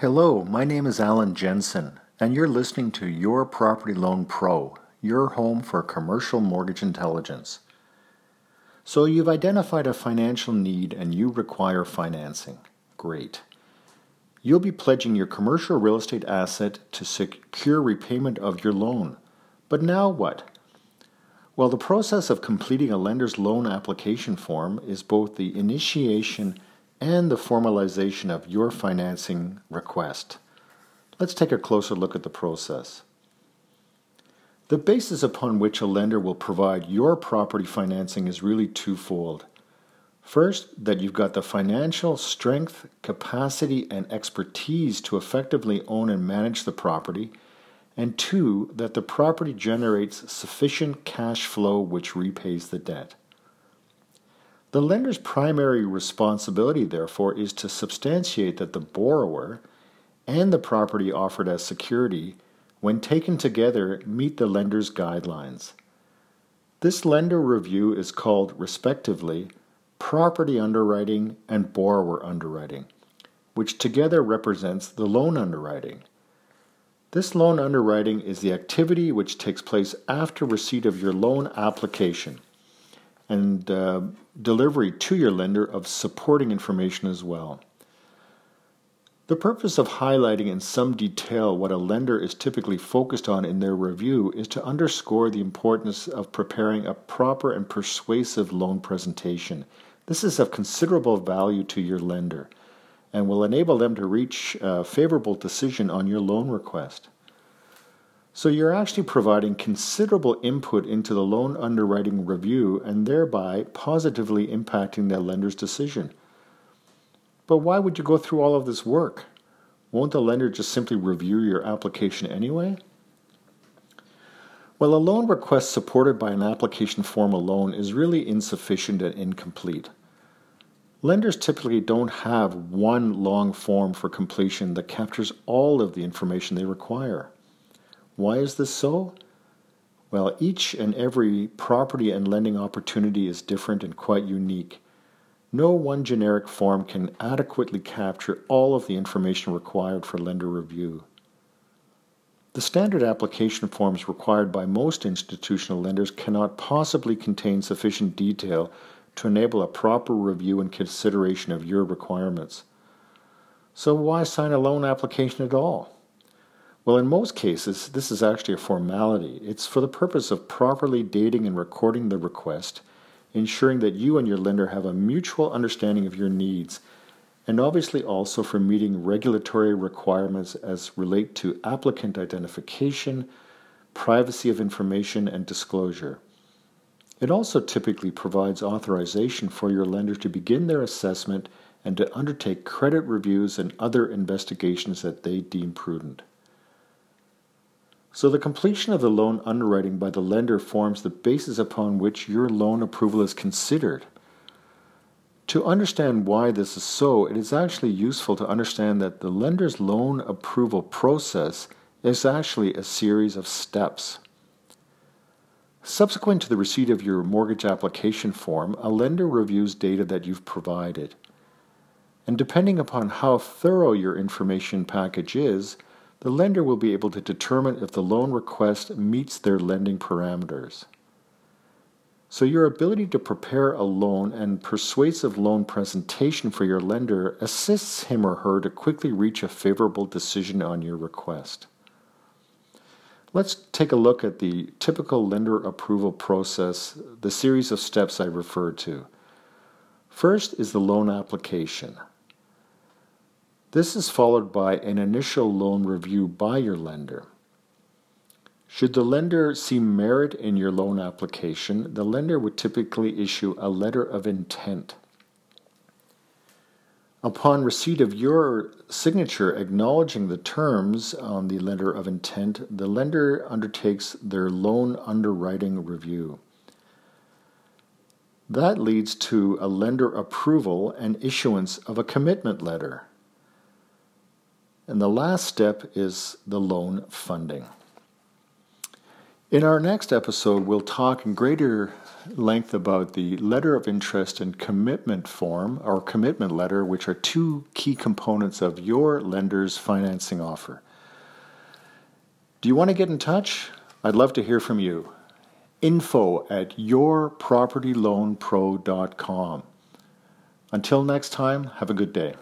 Hello, my name is Alan Jensen, and you're listening to Your Property Loan Pro, your home for commercial mortgage intelligence. So, you've identified a financial need and you require financing. Great. You'll be pledging your commercial real estate asset to secure repayment of your loan. But now what? Well, the process of completing a lender's loan application form is both the initiation and the formalization of your financing request. Let's take a closer look at the process. The basis upon which a lender will provide your property financing is really twofold. First, that you've got the financial strength, capacity, and expertise to effectively own and manage the property. And two, that the property generates sufficient cash flow which repays the debt. The lender's primary responsibility, therefore, is to substantiate that the borrower and the property offered as security, when taken together, meet the lender's guidelines. This lender review is called, respectively, property underwriting and borrower underwriting, which together represents the loan underwriting. This loan underwriting is the activity which takes place after receipt of your loan application and uh, delivery to your lender of supporting information as well. The purpose of highlighting in some detail what a lender is typically focused on in their review is to underscore the importance of preparing a proper and persuasive loan presentation. This is of considerable value to your lender and will enable them to reach a favorable decision on your loan request. So you're actually providing considerable input into the loan underwriting review and thereby positively impacting the lender's decision. But why would you go through all of this work? Won't the lender just simply review your application anyway? Well, a loan request supported by an application form alone is really insufficient and incomplete. Lenders typically don't have one long form for completion that captures all of the information they require. Why is this so? Well, each and every property and lending opportunity is different and quite unique. No one generic form can adequately capture all of the information required for lender review. The standard application forms required by most institutional lenders cannot possibly contain sufficient detail to enable a proper review and consideration of your requirements. So, why sign a loan application at all? Well, in most cases, this is actually a formality. It's for the purpose of properly dating and recording the request, ensuring that you and your lender have a mutual understanding of your needs, and obviously also for meeting regulatory requirements as relate to applicant identification, privacy of information, and disclosure. It also typically provides authorization for your lender to begin their assessment and to undertake credit reviews and other investigations that they deem prudent. So the completion of the loan underwriting by the lender forms the basis upon which your loan approval is considered. To understand why this is so, it is actually useful to understand that the lender's loan approval process is actually a series of steps. Subsequent to the receipt of your mortgage application form, a lender reviews data that you've provided. And depending upon how thorough your information package is, the lender will be able to determine if the loan request meets their lending parameters. So, your ability to prepare a loan and persuasive loan presentation for your lender assists him or her to quickly reach a favorable decision on your request. Let's take a look at the typical lender approval process, the series of steps I referred to. First is the loan application. This is followed by an initial loan review by your lender. Should the lender see merit in your loan application, the lender would typically issue a letter of intent. Upon receipt of your signature acknowledging the terms on the letter of intent, the lender undertakes their loan underwriting review. That leads to a lender approval and issuance of a commitment letter. And the last step is the loan funding. In our next episode, we'll talk in greater length about the letter of interest and commitment form or commitment letter, which are two key components of your lender's financing offer. Do you want to get in touch? I'd love to hear from you. Info at yourpropertyloanpro.com. Until next time, have a good day.